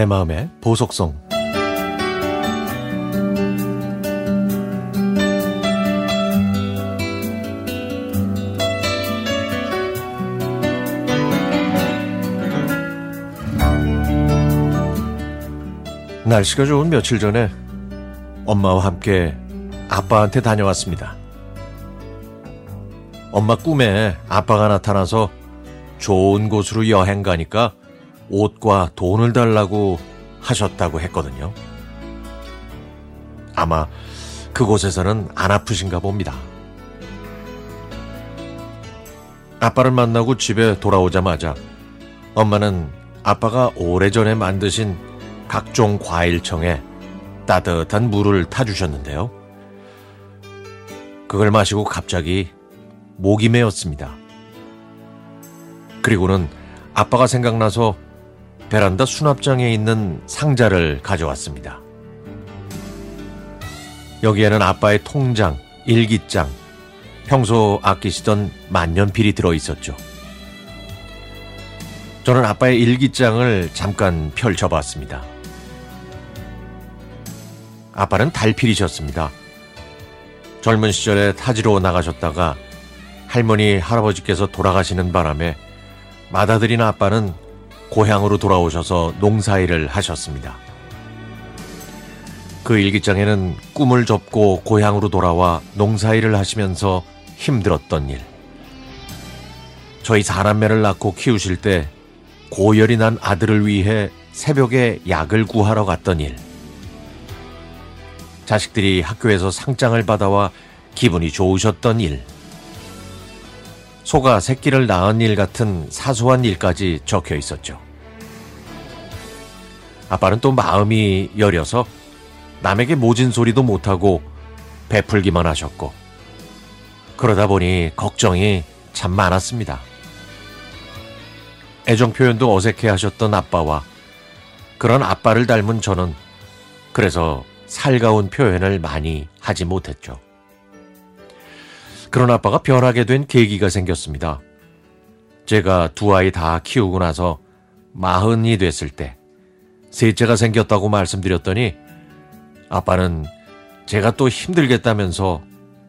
내 마음의 보석성 날씨가 좋은 며칠 전에 엄마와 함께 아빠한테 다녀왔습니다. 엄마 꿈에 아빠가 나타나서 좋은 곳으로 여행 가니까 옷과 돈을 달라고 하셨다고 했거든요. 아마 그곳에서는 안 아프신가 봅니다. 아빠를 만나고 집에 돌아오자마자 엄마는 아빠가 오래전에 만드신 각종 과일청에 따뜻한 물을 타주셨는데요. 그걸 마시고 갑자기 목이 메었습니다. 그리고는 아빠가 생각나서 베란다 수납장에 있는 상자를 가져왔습니다. 여기에는 아빠의 통장, 일기장, 평소 아끼시던 만년필이 들어 있었죠. 저는 아빠의 일기장을 잠깐 펼쳐봤습니다. 아빠는 달필이셨습니다. 젊은 시절에 타지로 나가셨다가 할머니, 할아버지께서 돌아가시는 바람에 맏아들인 아빠는 고향으로 돌아오셔서 농사일을 하셨습니다. 그 일기장에는 꿈을 접고 고향으로 돌아와 농사일을 하시면서 힘들었던 일, 저희 사남매를 낳고 키우실 때 고열이 난 아들을 위해 새벽에 약을 구하러 갔던 일, 자식들이 학교에서 상장을 받아와 기분이 좋으셨던 일, 소가 새끼를 낳은 일 같은 사소한 일까지 적혀 있었죠. 아빠는 또 마음이 여려서 남에게 모진 소리도 못하고 베풀기만 하셨고, 그러다 보니 걱정이 참 많았습니다. 애정 표현도 어색해 하셨던 아빠와 그런 아빠를 닮은 저는 그래서 살가운 표현을 많이 하지 못했죠. 그런 아빠가 변하게 된 계기가 생겼습니다. 제가 두 아이 다 키우고 나서 마흔이 됐을 때 셋째가 생겼다고 말씀드렸더니 아빠는 제가 또 힘들겠다면서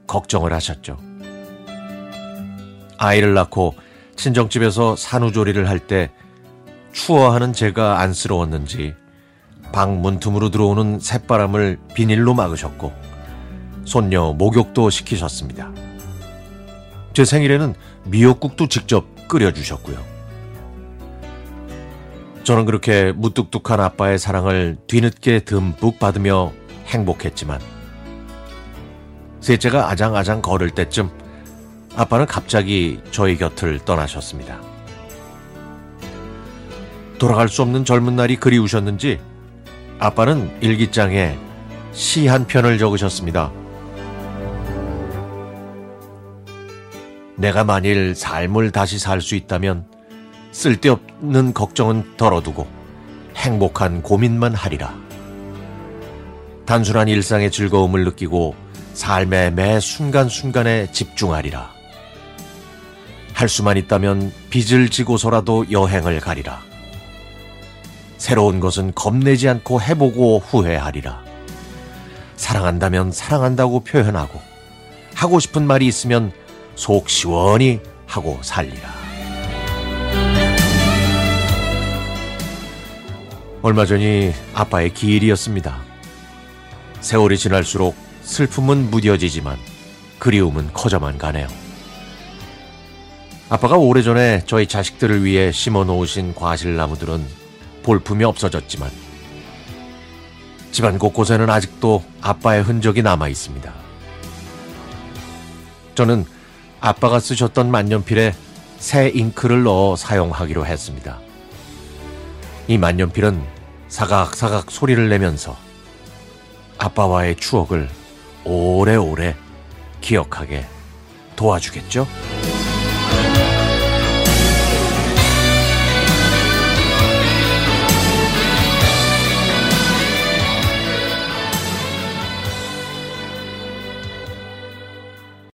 걱정을 하셨죠. 아이를 낳고 친정집에서 산후조리를 할 때 추워하는 제가 안쓰러웠는지 방 문틈으로 들어오는 새바람을 비닐로 막으셨고 손녀 목욕도 시키셨습니다. 제 생일에는 미역국도 직접 끓여주셨고요. 저는 그렇게 무뚝뚝한 아빠의 사랑을 뒤늦게 듬뿍 받으며 행복했지만 셋째가 아장아장 걸을 때쯤 아빠는 갑자기 저희 곁을 떠나셨습니다. 돌아갈 수 없는 젊은 날이 그리우셨는지 아빠는 일기장에 시 한 편을 적으셨습니다. 내가 만일 삶을 다시 살 수 있다면 쓸데없는 걱정은 덜어두고 행복한 고민만 하리라. 단순한 일상의 즐거움을 느끼고 삶의 매 순간순간에 집중하리라. 할 수만 있다면 빚을 지고서라도 여행을 가리라. 새로운 것은 겁내지 않고 해보고 후회하리라. 사랑한다면 사랑한다고 표현하고 하고 싶은 말이 있으면 속 시원히 하고 살리라. 얼마 전이 아빠의 기일이었습니다. 세월이 지날수록 슬픔은 무뎌지지만 그리움은 커져만 가네요. 아빠가 오래전에 저희 자식들을 위해 심어 놓으신 과실나무들은 볼품이 없어졌지만 집안 곳곳에는 아직도 아빠의 흔적이 남아 있습니다. 저는 아빠가 쓰셨던 만년필에 새 잉크를 넣어 사용하기로 했습니다. 이 만년필은 사각사각 소리를 내면서 아빠와의 추억을 오래오래 기억하게 도와주겠죠?